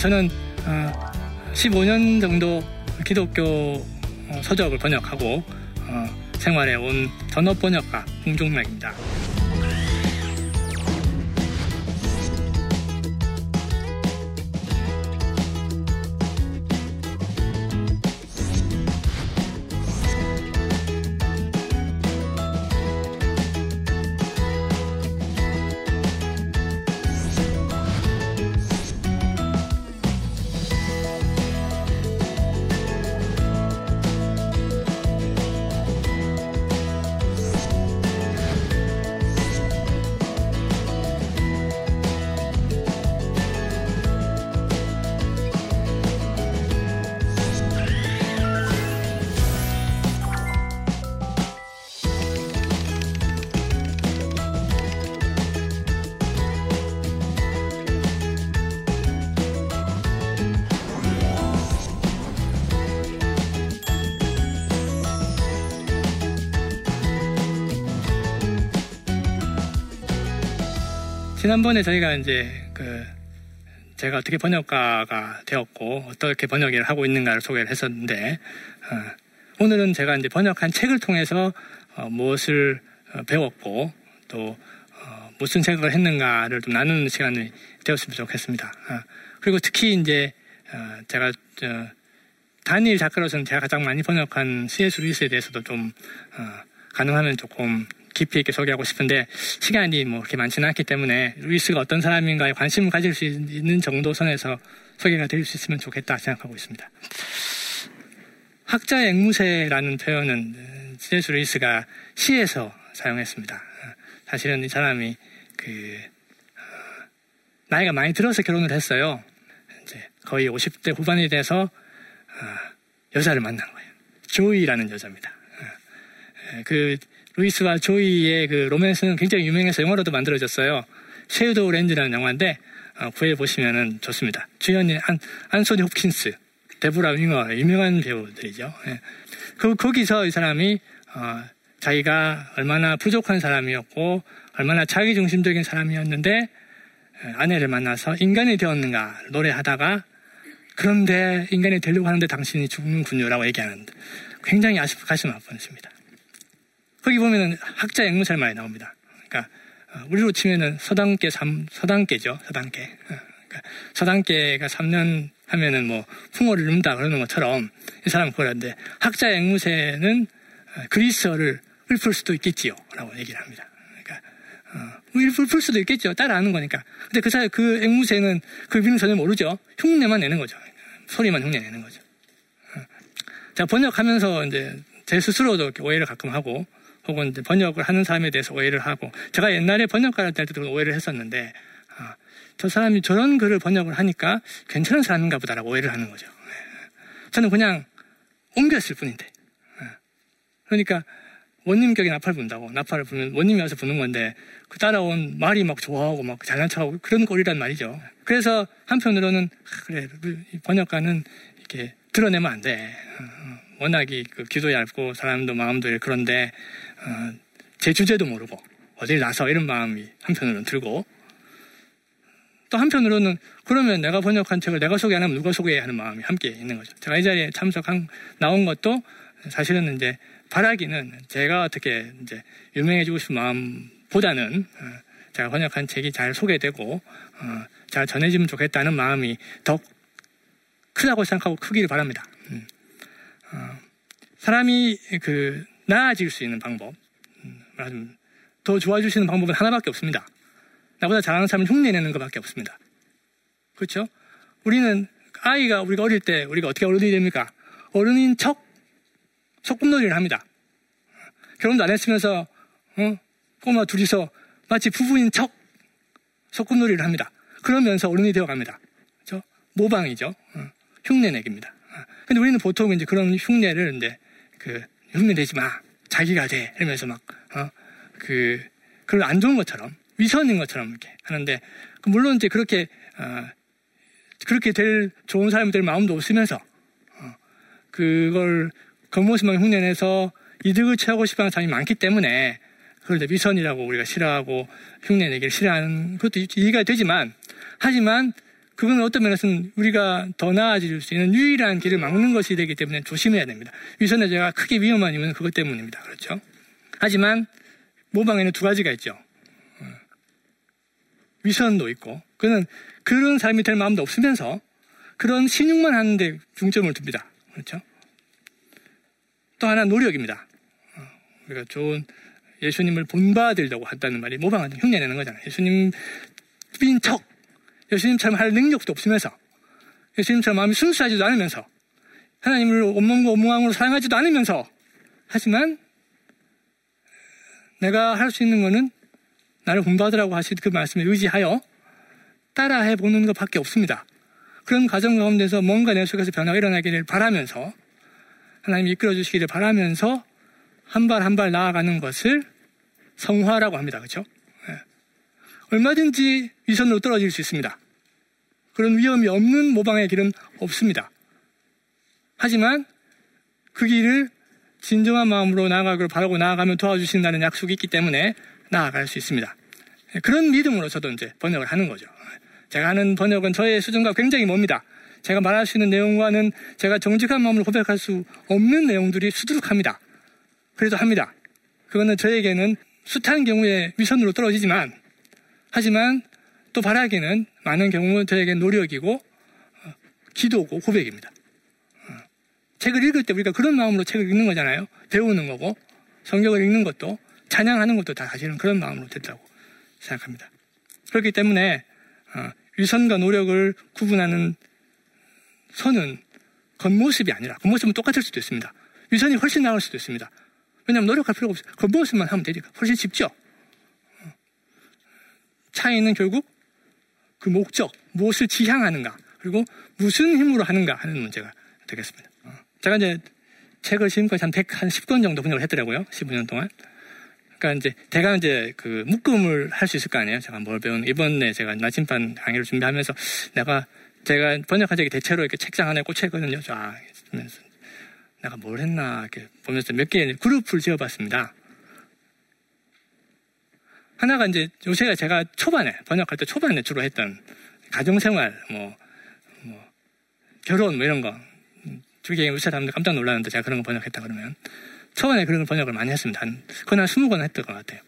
저는 15년 정도 기독교 서적을 번역하고 생활해 온 전업 번역가 홍종락입니다. 지난번에 저희가 이제 그 제가 어떻게 번역가가 되었고 어떻게 번역 일을 하고 있는가를 소개를 했었는데 어, 오늘은 제가 이제 번역한 책을 통해서 어, 무엇을 어, 배웠고 또 어, 무슨 생각을 했는가를 좀 나누는 시간이 되었으면 좋겠습니다. 어, 그리고 특히 이제 어, 제가 단일 작가로서는 제가 가장 많이 번역한 C.S. 루이스에 대해서도 좀 가능하면 조금 깊이 있게 소개하고 싶은데 시간이 뭐 그렇게 많지는 않기 때문에 루이스가 어떤 사람인가에 관심을 가질 수 있는 정도 선에서 소개가 될 수 있으면 좋겠다 생각하고 있습니다. 학자의 앵무새라는 표현은 C.S. 루이스가 시에서 사용했습니다. 사실은 이 사람이 그 어, 나이가 많이 들어서 결혼을 했어요. 이제 거의 50대 후반이 돼서 어, 여자를 만난 거예요. 조이라는 여자입니다. 어, 그 루이스와 조이의 그 로맨스는 굉장히 유명해서 영화로도 만들어졌어요. Shadowlands라는 영화인데 어, 구해 보시면은 좋습니다. 주연이 안, 안소니 홉킨스, 데브라 윙어 유명한 배우들이죠. 예. 그 거기서 이 사람이 어, 자기가 얼마나 부족한 사람이었고 얼마나 자기중심적인 사람이었는데 예, 아내를 만나서 인간이 되었는가 노래하다가 그런데 인간이 되려고 하는데 당신이 죽는군요라고 얘기하는 굉장히 아쉽고 가슴 아픈 것입니다. 거기 보면은 학자 앵무새 많이 나옵니다. 그러니까 어, 우리로 치면은 서당계 3, 서당계죠. 서당계. 어, 그러니까 서당계가 3년 하면은 뭐 풍어를 읊다 그러는 것처럼 이 사람은 그러는데 학자 앵무새는 어, 그리스어를 읊을 수도 있겠지요. 라고 얘기를 합니다. 그러니까 어, 읊을 수도 있겠죠. 따라하는 거니까. 근데 그 사이 그 앵무새는 그 의미는 전혀 모르죠. 흉내만 내는 거죠. 소리만 흉내 내는 거죠. 자, 번역하면서 이제 제 스스로도 오해를 가끔 하고 혹은 번역을 하는 사람에 대해서 오해를 하고 제가 옛날에 번역가를 할 때도 오해를 했었는데 아, 저 사람이 저런 글을 번역을 하니까 괜찮은 사람인가 보다라고 오해를 하는 거죠. 예. 저는 그냥 옮겼을 뿐인데 예. 그러니까 원님격에 나팔 분다고 나팔을 부는 원님이 와서 부는 건데 그 따라온 말이 막 좋아하고 막 잘난 척하고 그런 꼴이란 말이죠. 그래서 한편으로는 아, 그래 번역가는 이렇게 드러내면 안 돼. 워낙이 그 귀도 얇고 사람도 마음도 그런데 어, 제 주제도 모르고 어딜 나서 이런 마음이 한편으로는 들고 또 한편으로는 그러면 내가 번역한 책을 내가 소개 안 하면 누가 소개해야 하는 마음이 함께 있는 거죠. 제가 이 자리에 참석한 나온 것도 사실은 이제 바라기는 제가 어떻게 이제 유명해지고 싶은 마음보다는 어, 제가 번역한 책이 잘 소개되고 어, 잘 전해지면 좋겠다는 마음이 더 크다고 생각하고 크기를 바랍니다. 사람이 그 나아질 수 있는 방법, 음, 더 좋아질 수 있는 방법은 하나밖에 없습니다. 나보다 잘하는 사람은 흉내내는 것밖에 없습니다. 그렇죠? 우리는 아이가 우리가 어릴 때 우리가 어떻게 어른이 됩니까? 어른인 척 소꿉놀이를 합니다. 결혼도 안 했으면서 어? 꼬마 둘이서 마치 부부인 척 소꿉놀이를 합니다. 그러면서 어른이 되어갑니다. 그렇죠? 모방이죠. 어. 흉내내기입니다. 근데 우리는 보통 이제 그런 흉내를 이제 그 흉내 내지 마. 자기가 돼. 이러면서 막, 어, 그, 그걸 안 좋은 것처럼, 위선인 것처럼 이렇게 하는데, 그 물론 이제 그렇게, 어, 그렇게 될 좋은 사람이 될 마음도 없으면서, 어, 그걸 겉모습만 흉내내서 이득을 취하고 싶어 하는 사람이 많기 때문에, 그걸 이제 위선이라고 우리가 싫어하고 흉내내기를 싫어하는 것도 이해가 되지만, 하지만 그건 어떤 면에서는 우리가 더 나아질 수 있는 유일한 길을 막는 것이 되기 때문에 조심해야 됩니다. 위선의 죄가 크게 위험한 이유는 그것 때문입니다. 그렇죠? 하지만 모방에는 두 가지가 있죠. 어. 위선도 있고, 그는 그런 삶이 될 마음도 없으면서 그런 신용만 하는데 중점을 둡니다. 그렇죠? 또 하나 노력입니다. 어, 우리가 좋은 예수님을 본받으려고 한다는 말이 모방하는 흉내내는 거잖아요. 예수님인 척, 예수님처럼 할 능력도 없으면서, 예수님처럼 마음이 순수하지도 않으면서, 하나님을 온몸과 온몸으로 사랑하지도 않으면서, 하지만 내가 할 수 있는 것은 나를 본받으라고 하신 그 말씀에 의지하여 따라해 보는 것밖에 없습니다. 그런 과정 가운데서 뭔가 내 속에서 변화가 일어나기를 바라면서 하나님이 이끌어 주시기를 바라면서 한 발 한 발 나아가는 것을 성화라고 합니다. 그렇죠? 네. 얼마든지 위선으로 떨어질 수 있습니다. 그런 위험이 없는 모방의 길은 없습니다. 하지만 그 길을 진정한 마음으로 나아가기를 바라고 나아가면 도와주신다는 약속이 있기 때문에 나아갈 수 있습니다. 네, 그런 믿음으로 저도 이제 번역을 하는 거죠. 제가 하는 번역은 저의 수준과 굉장히 멉니다. 제가 말할 수 있는 내용과는 제가 정직한 마음으로 고백할 수 없는 내용들이 수두룩합니다. 그래도 합니다. 그거는 저에게는 숱한 경우에 위선으로 떨어지지만 하지만 또 바라기는 많은 경우 저에게 노력이고 어, 기도고 고백입니다. 어, 책을 읽을 때 우리가 그런 마음으로 책을 읽는 거잖아요. 배우는 거고 성경을 읽는 것도 찬양하는 것도 다 사실은 그런 마음으로 됐다고 생각합니다. 그렇기 때문에 어, 위선과 노력을 구분하는 선은 겉모습이 아니라 겉모습은 똑같을 수도 있습니다. 위선이 훨씬 나을 수도 있습니다. 왜냐하면 노력할 필요가 없어요. 겉모습만 하면 되니까 훨씬 쉽죠. 차이는 결국 그 목적, 무엇을 지향하는가, 그리고 무슨 힘으로 하는가 하는 문제가 되겠습니다. 제가 이제 책을 지금까지 한 100, 한 10권 정도 번역을 했더라고요. 15년 동안. 그러니까 이제 대강 이제 그 묶음을 할 수 있을 거 아니에요. 제가 뭘 배운 이번에 제가 나침반 강의를 준비하면서 내가 제가 번역한 적이 대체로 이렇게 책장 안에 꽂혀 있거든요. 쫙 내가 뭘 했나 이렇게 보면서 몇 개의 그룹을 지어봤습니다. 하나가 이제 요새가 제가 초반에 번역할 때 초반에 주로 했던 가정생활 뭐, 뭐 결혼 뭐 이런 거 주기에 우리 사람들 깜짝 놀랐는데 제가 그런 거 번역했다 그러면 초반에 그런 걸 번역을 많이 했습니다. 한, 그건 한 20권 했던 것 같아요.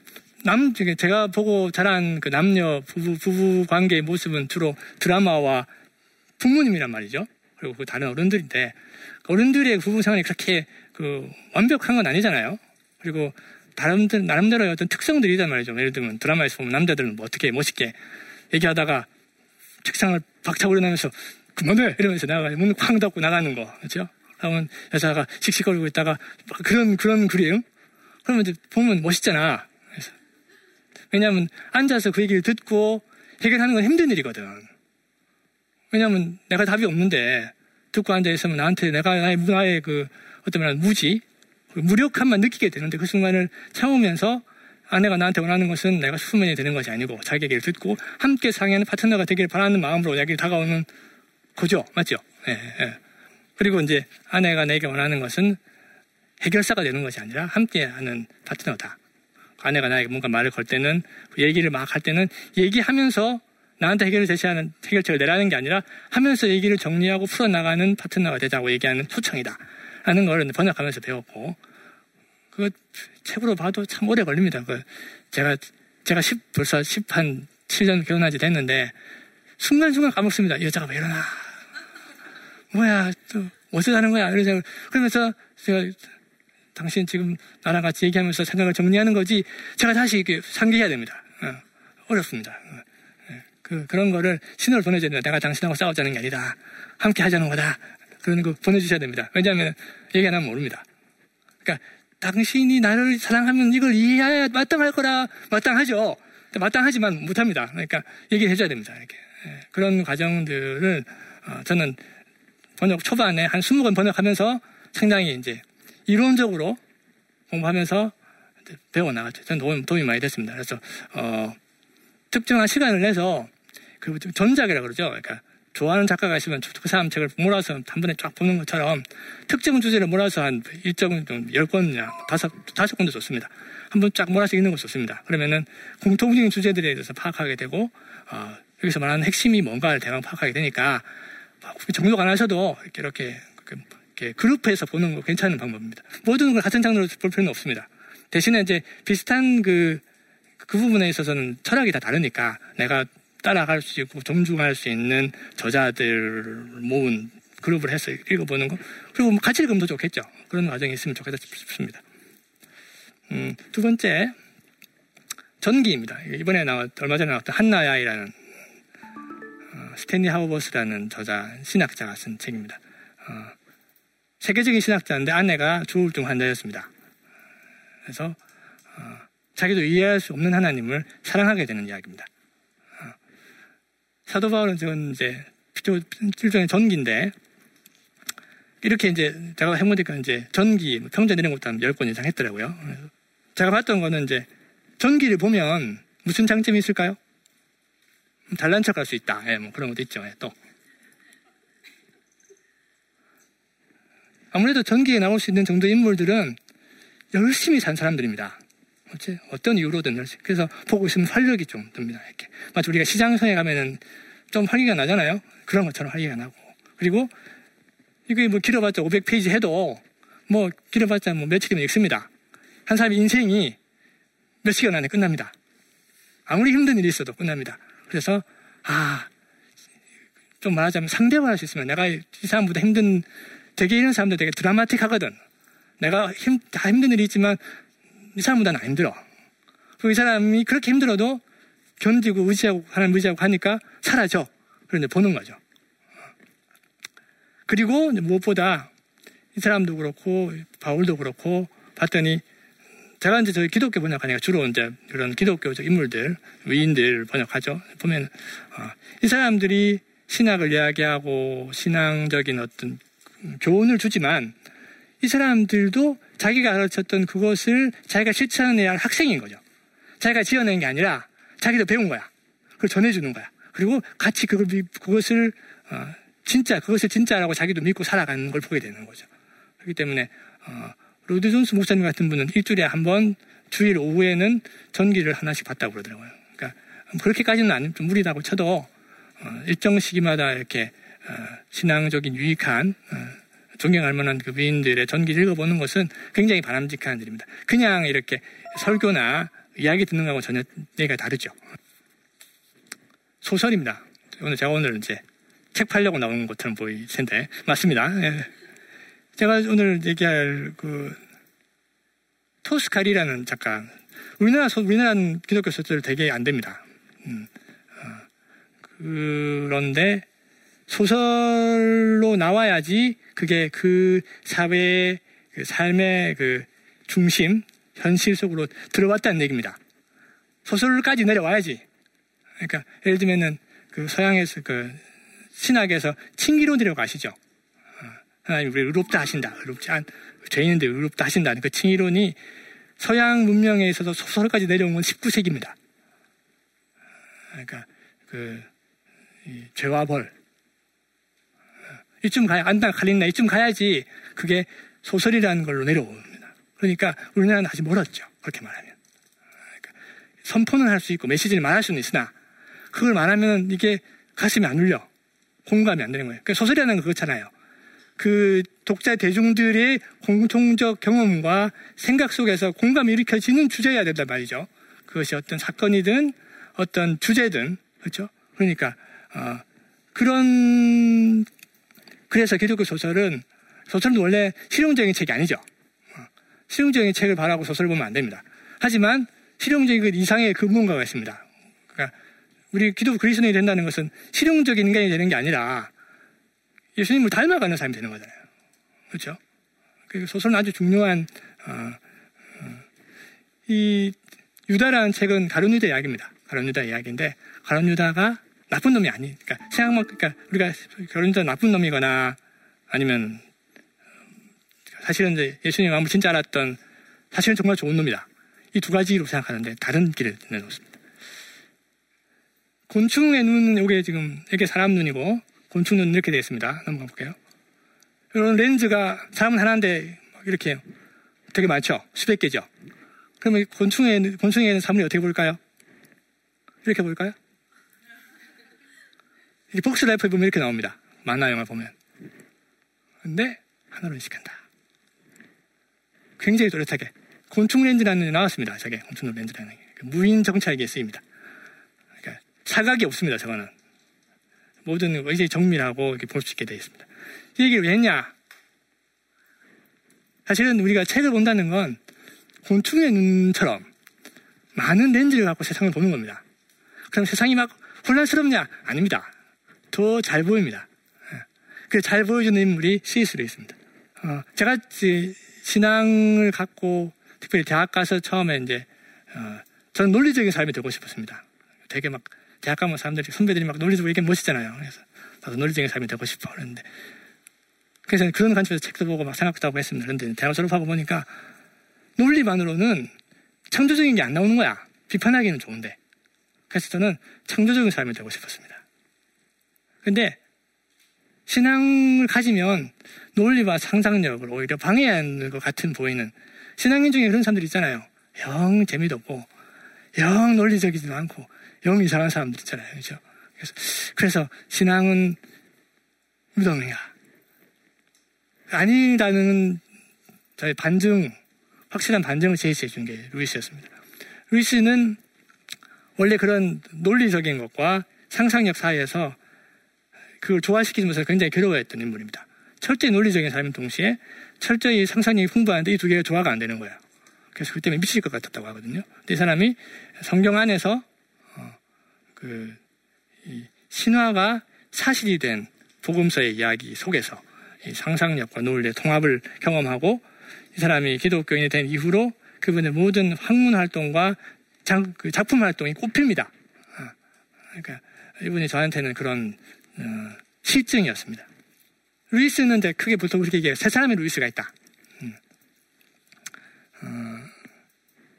남, 제가 보고 자란 그 남녀 부부, 부부 관계의 모습은 주로 드라마와 부모님이란 말이죠. 그리고 그 다른 어른들인데, 어른들의 부부 생활이 그렇게 그 완벽한 건 아니잖아요. 그리고 다른, 나름대로의 어떤 특성들이 있단 말이죠. 예를 들면 드라마에서 보면 남자들은 뭐 어떻게 멋있게 얘기하다가 책상을 박차고 일어나면서 그만해! 이러면서 나가서 문을 쾅 닫고 나가는 거. 그렇죠? 그러면 여자가 씩씩거리고 있다가 그런, 그런 그림? 그러면 이제 보면 멋있잖아. 왜냐하면 앉아서 그 얘기를 듣고 해결하는 건 힘든 일이거든. 왜냐하면 내가 답이 없는데 듣고 앉아 있으면 나한테 내가 나의 문화의 그 어떤 면 무지, 그 무력함만 느끼게 되는데 그 순간을 참으면서 아내가 나한테 원하는 것은 내가 수면이 되는 것이 아니고 자기 얘기를 듣고 함께 상의하는 파트너가 되길 바라는 마음으로 내게 다가오는 거죠. 맞죠? 예, 예. 그리고 이제 아내가 내게 원하는 것은 해결사가 되는 것이 아니라 함께하는 파트너다. 아내가 나에게 뭔가 말을 걸 때는 얘기를 막 할 때는 얘기하면서 나한테 해결을 제시하는 해결책을 내라는 게 아니라 하면서 얘기를 정리하고 풀어나가는 파트너가 되자고 얘기하는 초청이다. 라는 걸 번역하면서 배웠고, 그 책으로 봐도 참 오래 걸립니다. 그 제가, 제가 10, 벌써 10, 한 7년 결혼한 지 됐는데, 순간순간 까먹습니다. 여자가 왜 이러나. 뭐야, 또, 사는 거야? 이러면서, 그러면서 제가 당신 지금 나랑 같이 얘기하면서 생각을 정리하는 거지 제가 다시 이렇게 상기해야 됩니다. 어, 렵습니다 어, 예. 그, 그런 거를 신호를 보내줘야 됩니다. 내가 당신하고 싸우자는 게 아니다. 함께 하자는 거다. 그런 거 보내주셔야 됩니다. 왜냐하면 얘기 안 하면 모릅니다. 그러니까 당신이 나를 사랑하면 이걸 이해해야 마땅할 거라 마땅하죠. 마땅하지만 못합니다. 그러니까 얘기를 해줘야 됩니다. 이렇게. 예. 그런 과정들을 어, 저는 번역 초반에 한 20권 번역하면서 상당히 이제 이론적으로 공부하면서 배워 나갔죠. 저는 도움, 도움이 많이 됐습니다. 그래서, 어, 특정한 시간을 내서 그 전작이라고 그러죠. 그러니까 좋아하는 작가가 있으면 그 사람 책을 몰아서 한 번에 쫙 보는 것처럼 특정 주제를 몰아서 한 일정 열권이나 다섯, 다섯 권도 좋습니다. 한 번 쫙 몰아서 읽는 거 좋습니다. 그러면은 공통적인 주제들에 대해서 파악하게 되고, 어, 여기서 말하는 핵심이 뭔가를 대강 파악하게 되니까 정독 안 하셔도 이렇게, 이렇게 그룹해서 보는 거 괜찮은 방법입니다. 모든 걸 같은 장르로 볼 필요는 없습니다. 대신에 이제 비슷한 그, 그 부분에 있어서는 철학이 다 다르니까 내가 따라갈 수 있고 존중할 수 있는 저자들 모은 그룹을 해서 읽어보는 거 그리고 뭐 같이 읽으면 더 좋겠죠. 그런 과정이 있으면 좋겠다 싶습니다. 음, 두 번째 전기입니다. 이번에 나왔 얼마 전에 나왔던 한나야이라는 어, 스탠리 하우버스라는 저자 신학자가 쓴 책입니다. 어, 세계적인 신학자인데 아내가 조울증 환자였습니다. 그래서 어, 자기도 이해할 수 없는 하나님을 사랑하게 되는 이야기입니다. 어, 사도 바울은 지금 이제 일종의 전기인데 이렇게 이제 제가 해보니까 이제 전기 평전 이런 것도 한 10권 이상 했더라고요. 제가 봤던 거는 이제 전기를 보면 무슨 장점이 있을까요? 잘난 척할 수 있다. 예, 뭐 그런 것도 있죠. 예, 또 아무래도 전기에 나올 수 있는 정도 인물들은 열심히 산 사람들입니다. 어째 어떤 이유로든 열심히. 그래서 보고 있으면 활력이 좀 듭니다. 이렇게 마치 우리가 시장성에 가면은 좀 활기가 나잖아요. 그런 것처럼 활기가 나고 그리고 이게 뭐 길어봤자 500페이지 해도 뭐 길어봤자 뭐 며칠이면 읽습니다. 한 사람의 인생이 몇 시간 안에 끝납니다. 아무리 힘든 일이 있어도 끝납니다. 그래서 아, 좀 말하자면 상대화 할 수 있으면 내가 이 사람보다 힘든 되게 이런 사람들 되게 드라마틱하거든. 내가 힘, 다 힘든 일이 있지만 이 사람보다는 안 힘들어. 그리고 이 사람이 그렇게 힘들어도 견디고 의지하고 하나님 의지하고 하니까 사라져. 그런데 보는 거죠. 그리고 무엇보다 이 사람도 그렇고 바울도 그렇고 봤더니 제가 이제 저희 기독교 번역하니까 주로 이제 이런 기독교적 인물들, 위인들 번역하죠. 보면 어, 이 사람들이 신학을 이야기하고 신앙적인 어떤 교훈을 주지만 이 사람들도 자기가 가르쳤던 그것을 자기가 실천해야 할 학생인 거죠. 자기가 지어낸 게 아니라 자기도 배운 거야. 그걸 전해주는 거야. 그리고 같이 그걸, 그것을 어, 진짜 그것을 진짜라고 자기도 믿고 살아가는 걸 보게 되는 거죠. 그렇기 때문에 어, 로이드 존스 목사님 같은 분은 일주일에 한 번 주일 오후에는 전기를 하나씩 봤다고 그러더라고요. 그러니까 그렇게까지는 안, 좀 무리다고 쳐도 어, 일정 시기마다 이렇게 어, 신앙적인 유익한 어, 존경할 만한 그 위인들의 전기를 읽어보는 것은 굉장히 바람직한 일입니다. 그냥 이렇게 설교나 이야기 듣는 거하고 전혀 얘기가 다르죠. 소설입니다. 오늘 제가 오늘 이제 책 팔려고 나온 것처럼 보일 텐데 맞습니다. 예. 제가 오늘 얘기할 그 토스카리라는 작가 우리나라 소, 우리나라 기독교 소설 되게 안 됩니다. 음, 어, 그런데 소설로 나와야지 그게 그 사회의 그 삶의 그 중심 현실 속으로 들어왔다는 얘기입니다. 소설까지 내려와야지. 그러니까 예를 들면은 그 서양에서 그 신학에서 칭의론이라고 아시죠? 어, 하나님 우리 의롭다 하신다. 의롭지 않, 죄인인데 의롭다 하신다는 그 칭의론이 서양 문명에 있어서 소설까지 내려온 건 19세기입니다. 그러니까 그 죄와 벌 어, 이쯤 가야 안다 갈린다 이쯤 가야지 그게 소설이라는 걸로 내려옵니다. 그러니까 우리나라는 아직 멀었죠. 그렇게 말하면 그러니까 선포는 할 수 있고 메시지를 말할 수는 있으나 그걸 말하면 이게 가슴이 안 울려. 공감이 안 되는 거예요. 그러니까 소설이라는 건 그렇잖아요. 그 독자 대중들의 공통적 경험과 생각 속에서 공감이 일으켜지는 주제여야 된단 말이죠. 그것이 어떤 사건이든 어떤 주제든 그렇죠. 그러니까 어, 그런 그래서 기독교 소설은 소설은 원래 실용적인 책이 아니죠. 어, 실용적인 책을 바라고 소설을 보면 안 됩니다. 하지만 실용적인 그 이상의 그 무언가가 있습니다. 그러니까 우리 기독 그리스도인이 된다는 것은 실용적인 인간이 되는 게 아니라 예수님을 닮아가는 사람이 되는 거잖아요. 그렇죠? 그 소설은 아주 중요한 어, 어, 이 유다라는 책은 가룟 유다 이야기입니다. 가룟 유다 이야기인데 가룟 유다가 나쁜 놈이 아니. 그러니까 생각만 그러니까 우리가 유다 나쁜 놈이거나 아니면 사실은 이제 예수님 마음을 진짜 알았던 사실은 정말 좋은 놈이다. 이 두 가지로 생각하는데 다른 길을 내놓습니다. 곤충의 눈은 이게 지금 이게 사람 눈이고 곤충 눈은 이렇게 되어 있습니다. 넘어가 볼게요. 이런 렌즈가 사람은 하나인데 이렇게 되게 많죠. 수백 개죠. 그러면 곤충의 곤충에는 사물이 어떻게 볼까요? 이렇게 볼까요? 이 복스 라이프에 보면 이렇게 나옵니다. 만화 영화 보면. 근데 하나로 인식한다. 굉장히 또렷하게 곤충 렌즈라는 게 나왔습니다. 저게 곤충 렌즈라는 게그 무인 정찰기에 쓰입니다. 그러니까 사각이 없습니다. 저거는 모든 이제 정밀하고 이렇게 볼 수 있게 되어 있습니다. 이 얘기를 왜 했냐? 사실은 우리가 책을 본다는 건 곤충의 눈처럼 많은 렌즈를 갖고 세상을 보는 겁니다. 그럼 세상이 막 혼란스럽냐? 아닙니다. 더 잘 보입니다. 예. 그잘 보여주는 인물이 시스로 있습니다. 어, 제가 신앙을 갖고 특별히 대학 가서 처음에 이제 어, 저는 논리적인 삶이 되고 싶었습니다. 되게 막 대학 가면 사람들이 선배들이 막 논리적으로 이게 멋있잖아요. 그래서 나도 논리적인 삶이 되고 싶어 그랬는데 그래서 그런 관점에서 책도 보고 막 생각도 하고 했습니다. 그런데 대학 졸업하고 보니까 논리만으로는 창조적인 게 안 나오는 거야. 비판하기는 좋은데. 그래서 저는 창조적인 삶이 되고 싶었습니다. 근데 신앙을 가지면 논리와 상상력을 오히려 방해하는 것 같은 보이는 신앙인 중에 그런 사람들 있잖아요. 영 재미도 없고, 영 논리적이지도 않고, 영 이상한 사람들 있잖아요. 그죠? 그래서, 그래서 신앙은 무덤이야. 아니라는 저희 반증, 확실한 반증을 제시해 준 게 루이스였습니다. 루이스는 원래 그런 논리적인 것과 상상력 사이에서 그걸 조화시키면서 굉장히 괴로워했던 인물입니다. 철저히 논리적인 삶인 동시에 철저히 상상력이 풍부한데 이 두 개가 조화가 안 되는 거예요. 그래서 그 때문에 미칠 것 같았다고 하거든요. 근데 이 사람이 성경 안에서 어, 그 신화가 사실이 된 복음서의 이야기 속에서 상상력과 논리의 통합을 경험하고 이 사람이 기독교인이 된 이후로 그분의 모든 학문 활동과 장, 그 작품 활동이 꼽힙니다. 어, 그러니까 이분이 저한테는 그런 어, 실증이었습니다. 루이스는 이제 크게 보통 그렇게 얘기해요. 세 사람의 루이스가 있다. 음. 어,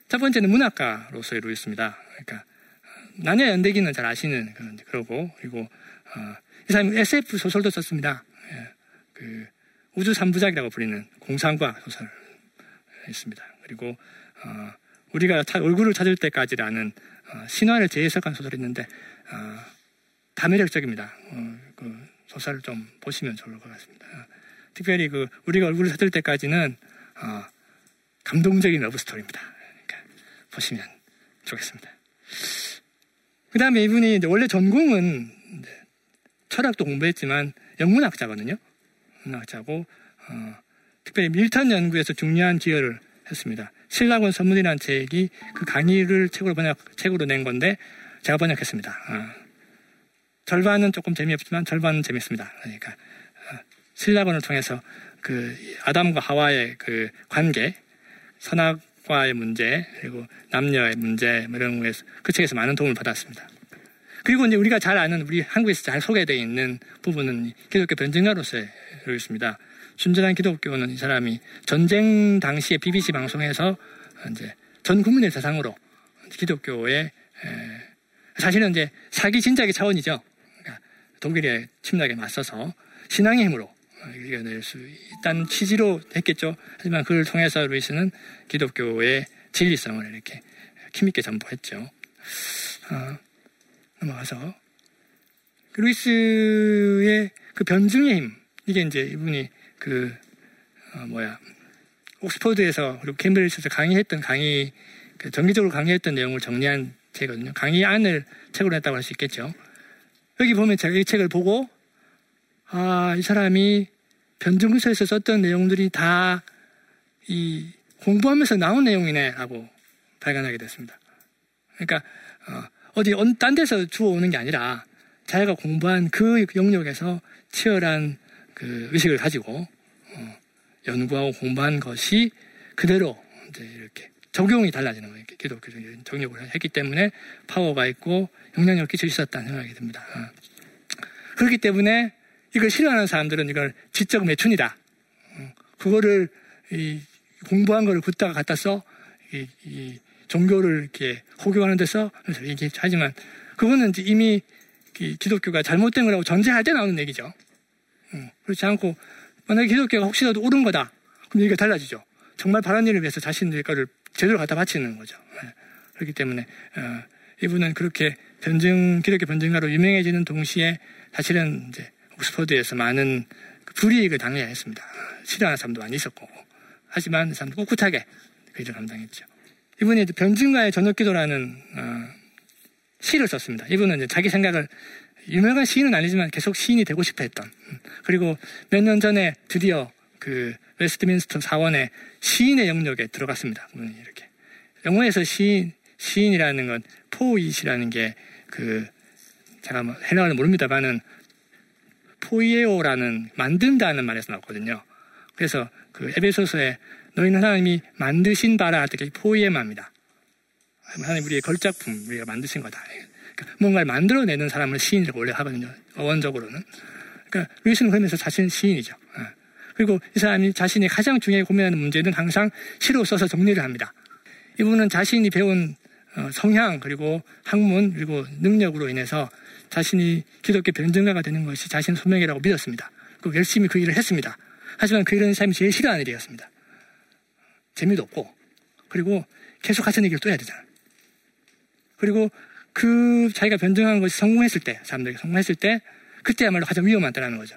첫 번째는 문학가로서의 루이스입니다. 그러니까 나냐 연대기는 잘 아시는 그런 그러고 그리고 어, 이 사람이 SF 소설도 썼습니다. 예, 그 우주 삼부작이라고 불리는 공상과 소설 있습니다. 그리고 어, 우리가 얼굴을 찾을 때까지라는 어, 신화를 재해석한 소설이 있는데 어, 다 매력적입니다. 어, 그 소설을 좀 보시면 좋을 것 같습니다. 어, 특별히 그 우리가 얼굴을 찾을 때까지는 어, 감동적인 love story입니다. 그러니까 보시면 좋겠습니다. 그 다음에 이분이 원래 전공은 철학도 공부했지만 영문학자거든요. 영문학자고 어, 특별히 밀턴 연구에서 중요한 기여를 했습니다. 신라곤 선문이라는 책이 그 강의를 책으로 번역 책으로 낸 건데 제가 번역했습니다. 어, 절반은 조금 재미없지만 절반은 재밌습니다. 그러니까 어, 신라곤을 통해서 그 아담과 하와의 그 관계, 선악과의 문제 그리고 남녀의 문제 뭐 이런 거에서 그 책에서 많은 도움을 받았습니다. 그리고 이제 우리가 잘 아는 우리 한국에서 잘 소개되어 있는 부분은 기독교 변증가로서의 있습니다. 순전한 기독교는 이 사람이 전쟁 당시에 BBC 방송에서 이제 전 국민을 대상으로 기독교의 사실은 이제 사기 진작의 차원이죠. 독일의 침략에 맞서서 신앙의 힘으로 이겨낼 수 있다는 취지로 했겠죠. 하지만 그를 통해서 루이스는 기독교의 진리성을 이렇게 힘있게 전보했죠. 어, 넘어가서 그 루이스의 그 변증의 힘 이게 이제 이분이 그 어, 뭐야 옥스퍼드에서 그리고 캠브리지에서 강의했던 강의 그 정기적으로 강의했던 내용을 정리한 책이거든요. 강의 안을 책으로 했다고 할 수 있겠죠. 여기 보면 제가 이 책을 보고 아 이 사람이 변증서에서 썼던 내용들이 다 이 공부하면서 나온 내용이네라고 발견하게 됐습니다. 그러니까 어, 디딴 데서 주워오는 게 아니라 자기가 공부한 그 영역에서 치열한 그 의식을 가지고 어, 연구하고 공부한 것이 그대로 이제 이렇게 적용이 달라지는 거예요. 기독교적인 정력을 했기 때문에 파워가 있고 영향력을 끼칠 수 있었다는 생각이 듭니다. 어. 그렇기 때문에 이걸 싫어하는 사람들은 이걸 지적 매춘이다. 어. 그거를 공부한 거를 붓다가 갖다 써 이, 이 종교를 이렇게 호교하는 데서 얘기하지만 그거는 이미 기독교가 잘못된 거라고 전제할 때 나오는 얘기죠. 그렇지 않고 만약에 기독교가 혹시라도 옳은 거다. 그럼 얘기가 달라지죠. 정말 바른 일을 위해서 자신들의 거를 제대로 갖다 바치는 거죠. 네. 그렇기 때문에 어, 이분은 그렇게 변증 기독교 변증가로 유명해지는 동시에 사실은 이제 옥스퍼드에서 많은 그 불이익을 당해야 했습니다. 싫어하는 사람도 많이 있었고 하지만 그 사람도 꿋꿋하게 그 일을 감당했죠. 이분이 변증가의 저녁기도라는 어, 시를 썼습니다. 이분은 이제 자기 생각을 유명한 시인은 아니지만 계속 시인이 되고 싶어 했던 그리고 몇 년 전에 드디어 그 웨스트민스터 사원의 시인의 영역에 들어갔습니다. 이렇게 영어에서 시인 시인이라는 건 poesy라는 게 그 제가 뭐 헬라어는 모릅니다만은 포이에오라는 만든다는 말에서 나왔거든요. 그래서 그 에베소서에 너희는 하나님이 만드신 바라 할 포이에마입니다. 하나님 우리의 걸작품 우리가 만드신 거다. 그러니까 뭔가를 만들어내는 사람을 시인이라고 원래 하거든요. 어원적으로는. 그러니까 루이스는 그러면서 자신 시인이죠. 예. 그리고 이 사람이 자신이 가장 중요하게 고민하는 문제는 항상 시로 써서 정리를 합니다. 이분은 자신이 배운 어, 성향 그리고 학문 그리고 능력으로 인해서 자신이 기독교 변증가가 되는 것이 자신 소명이라고 믿었습니다. 그리고 열심히 그 일을 했습니다. 하지만 그 일은 삶이 제일 싫어하는 일이었습니다. 재미도 없고 그리고 계속 하던 얘기를 또 해야 되잖아. 그리고 그 자기가 변증한 것이 성공했을 때 사람들이 성공했을 때 그때야말로 가장 위험하다는 거죠.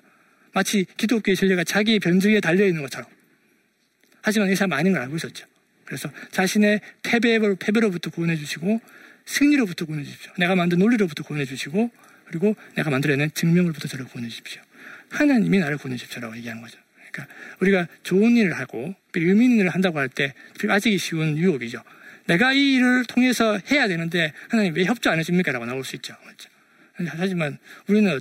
마치 기독교의 진리가 자기 변증에 달려있는 것처럼. 하지만 이 사람 많은 걸 알고 있었죠. 그래서 자신의 패배로, 패배로부터 구원해 주시고 승리로부터 구원해 주십시오. 내가 만든 논리로부터 구원해 주시고 그리고 내가 만들어낸 증명으로부터 저를 구원해 주십시오. 하나님이 나를 구원해 주십시오라고 얘기하는 거죠. 그러니까 우리가 좋은 일을 하고 의미 있는 일을 한다고 할 때 빠지기 쉬운 유혹이죠. 내가 이 일을 통해서 해야 되는데 하나님 왜 협조 안 해줍니까? 라고 나올 수 있죠. 그렇죠? 하지만 우리는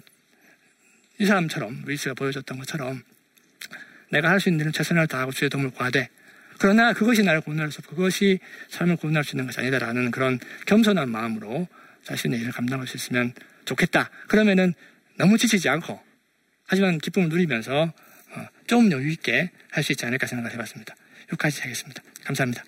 이 사람처럼 루이스가 보여줬던 것처럼 내가 할 수 있는 일은 최선을 다하고 주의 도움을 구하되 그러나 그것이 나를 구원할 수 없고 그것이 삶을 구원할 수 있는 것이 아니다라는 그런 겸손한 마음으로 자신의 일을 감당할 수 있으면 좋겠다. 그러면은 너무 지치지 않고 하지만 기쁨을 누리면서 어, 좀 여유 있게 할 수 있지 않을까 생각을 해봤습니다. 여기까지 하겠습니다. 감사합니다.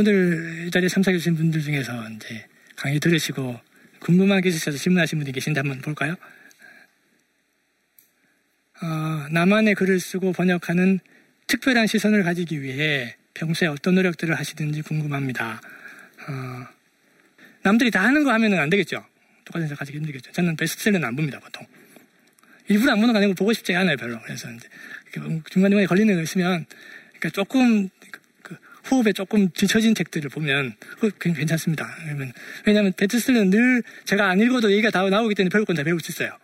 오늘 이 자리에 참석해 주신 분들 중에서 이제 강의 들으시고 궁금한 게 있으셔서 질문하신 분이 계신데 한번 볼까요? 어, 나만의 글을 쓰고 번역하는 특별한 시선을 가지기 위해 평소에 어떤 노력들을 하시든지 궁금합니다. 어, 남들이 다 하는 거 하면 안 되겠죠? 똑같은 생각 가지기 힘들겠죠. 저는 베스트셀러는 안 봅니다, 보통. 일부러 안 보는 거 아니고 보고 싶지 않아요, 별로. 그래서 이제 중간중간에 걸리는 거 있으면 그러니까 조금 호흡에 조금 뒤처진 책들을 보면 괜찮습니다. 왜냐하면 베트셀러는 늘 제가 안 읽어도 얘기가 다 나오기 때문에 배울 건 다 배울 수 있어요.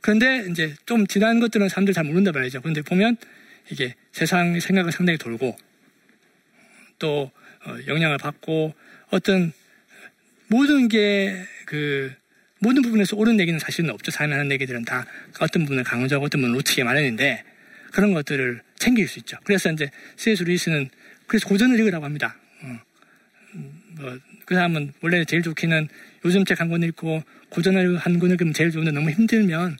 그런데 이제 좀 지난 것들은 사람들 잘 모른단 말이죠. 그런데 보면 이게 세상 생각을 상당히 돌고 또 어, 영향을 받고 어떤 모든 게 그 모든 부분에서 옳은 얘기는 사실은 없죠. 삶에 하는 얘기들은 다 어떤 부분을 강조하고 어떤 부분을 놓치게 마련인데 그런 것들을 챙길 수 있죠. 그래서 이제 C.S. 루이스는 그래서 고전을 읽으라고 합니다. 어. 뭐, 그 사람은 원래 제일 좋기는 요즘 책 한 권 읽고 고전을 한 권 읽으면 제일 좋은데 너무 힘들면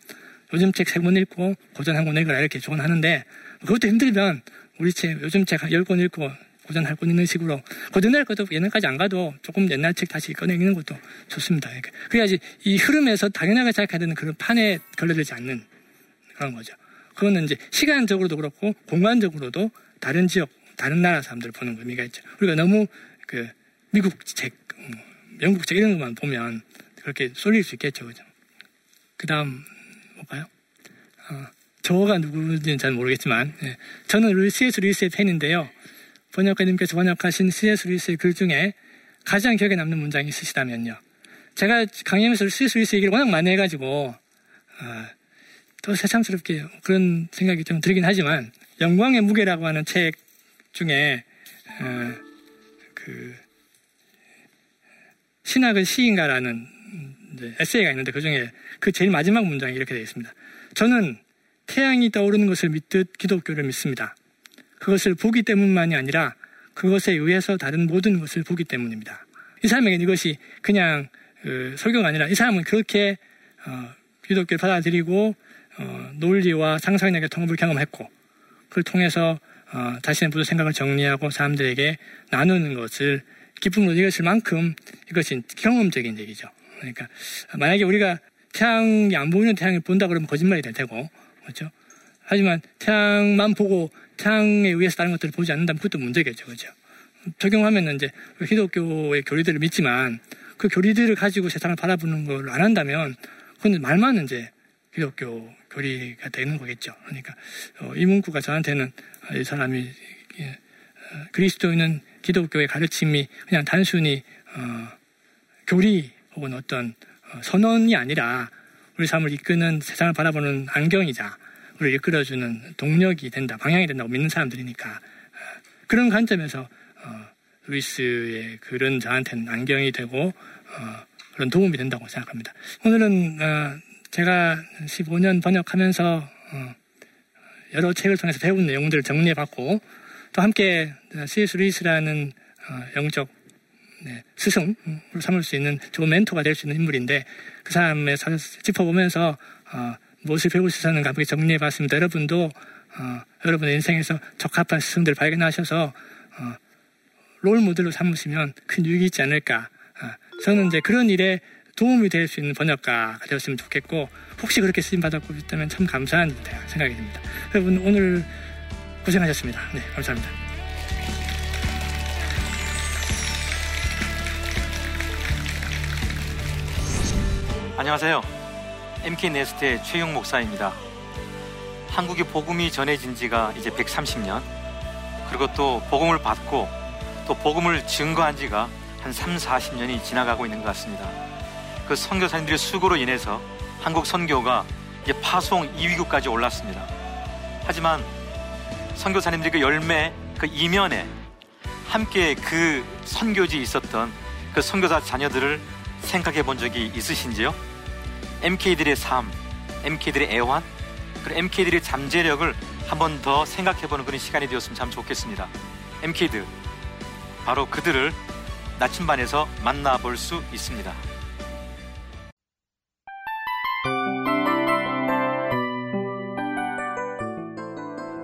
요즘 책 세 권 읽고 고전 한 권 읽으라 이렇게 조언하는데 그것도 힘들면 우리 책 요즘 책 열 권 읽고 고전 할 권 읽는 식으로 고전할 것도 예능까지 안 가도 조금 옛날 책 다시 꺼내기는 것도 좋습니다. 그래야지 이 흐름에서 당연하게 생각해야 되는 그런 판에 걸려들지 않는 그런 거죠. 그거는 이제 시간적으로도 그렇고 공간적으로도 다른 지역 다른 나라 사람들 보는 의미가 있죠. 우리가 너무 그 미국 책, 뭐 영국 책 이런 것만 보면 그렇게 쏠릴 수 있겠죠. 그죠? 그 다음, 볼까요? 어, 저가 누구인지는 잘 모르겠지만, 예. 저는 C.S. 루이스의 팬인데요. 번역가님께서 번역하신 C.S. 루이스의 글 중에 가장 기억에 남는 문장이 있으시다면요. 제가 강의하면서 C.S. 루이스 얘기를 워낙 많이 해가지고, 어, 더 새삼스럽게 그런 생각이 좀 들긴 하지만, 영광의 무게라고 하는 책 중에 어, 그 신학은 시인가라는 에세이가 있는데 그 중에 그 제일 마지막 문장이 이렇게 되어 있습니다. 저는 태양이 떠오르는 것을 믿듯 기독교를 믿습니다. 그것을 보기 때문만이 아니라 그것에 의해서 다른 모든 것을 보기 때문입니다. 이 사람에게는 이것이 그냥 그 설교가 아니라 이 사람은 그렇게 어, 기독교를 받아들이고 어, 논리와 상상력의 통합을 경험했고 그걸 통해서 어, 자신의 모든 생각을 정리하고 사람들에게 나누는 것을 기쁨으로 이것을 만큼 이것이 경험적인 얘기죠. 그러니까 만약에 우리가 태양이 안 보이는 태양을 본다 그러면 거짓말이 될 테고 그렇죠. 하지만 태양만 보고 태양에 의해서 다른 것들을 보지 않는다면 그것도 문제겠죠. 그렇죠. 적용하면 이제 기독교의 교리들을 믿지만 그 교리들을 가지고 세상을 바라보는 걸 안 한다면 그건 말만 이제 기독교 교리가 되는 거겠죠. 그러니까 어, 이 문구가 저한테는 이 사람이 예, 어, 그리스도인은 기독교의 가르침이 그냥 단순히 어, 교리 혹은 어떤 어, 선언이 아니라 우리 삶을 이끄는 세상을 바라보는 안경이자 우리를 이끌어주는 동력이 된다, 방향이 된다고 믿는 사람들이니까 어, 그런 관점에서 어, 루이스의 글은 저한테는 안경이 되고 그런 도움이 된다고 생각합니다. 오늘은 제가 15년 번역하면서 여러 책을 통해서 배운 내용들을 정리해봤고 또 함께 C.S. 루이스라는 영적 네, 스승으로 삼을 수 있는 좋은 멘토가 될 수 있는 인물인데 그 사람의 사을 짚어보면서 어, 무엇을 배울 수 있었는가 그렇게 정리해봤습니다. 여러분도 어, 여러분의 인생에서 적합한 스승들을 발견하셔서 어, 롤 모델로 삼으시면 큰 유익이 있지 않을까. 어, 저는 이제 그런 일에 도움이 될 수 있는 번역가가 되었으면 좋겠고 혹시 그렇게 쓰임 받았고 있다면 참 감사한 생각이 듭니다. 여러분 오늘 고생하셨습니다. 네, 감사합니다. 안녕하세요. MK 네스트의 최용 목사입니다. 한국의 복음이 전해진 지가 이제 130년, 그리고 또 복음을 받고 또 복음을 증거한 지가 한 3, 40년이 지나가고 있는 것 같습니다. 그 선교사님들의 수고로 인해서 한국 선교가 파송 2위국까지 올랐습니다. 하지만 선교사님들의 그 열매, 그 이면에 함께 그 선교지에 있었던 그 선교사 자녀들을 생각해 본 적이 있으신지요? MK들의 삶, MK들의 애환, 그리고 MK들의 잠재력을 한 번 더 생각해 보는 그런 시간이 되었으면 참 좋겠습니다. MK들, 바로 그들을 나침반에서 만나볼 수 있습니다.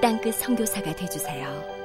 땅끝 성교사가 되주세요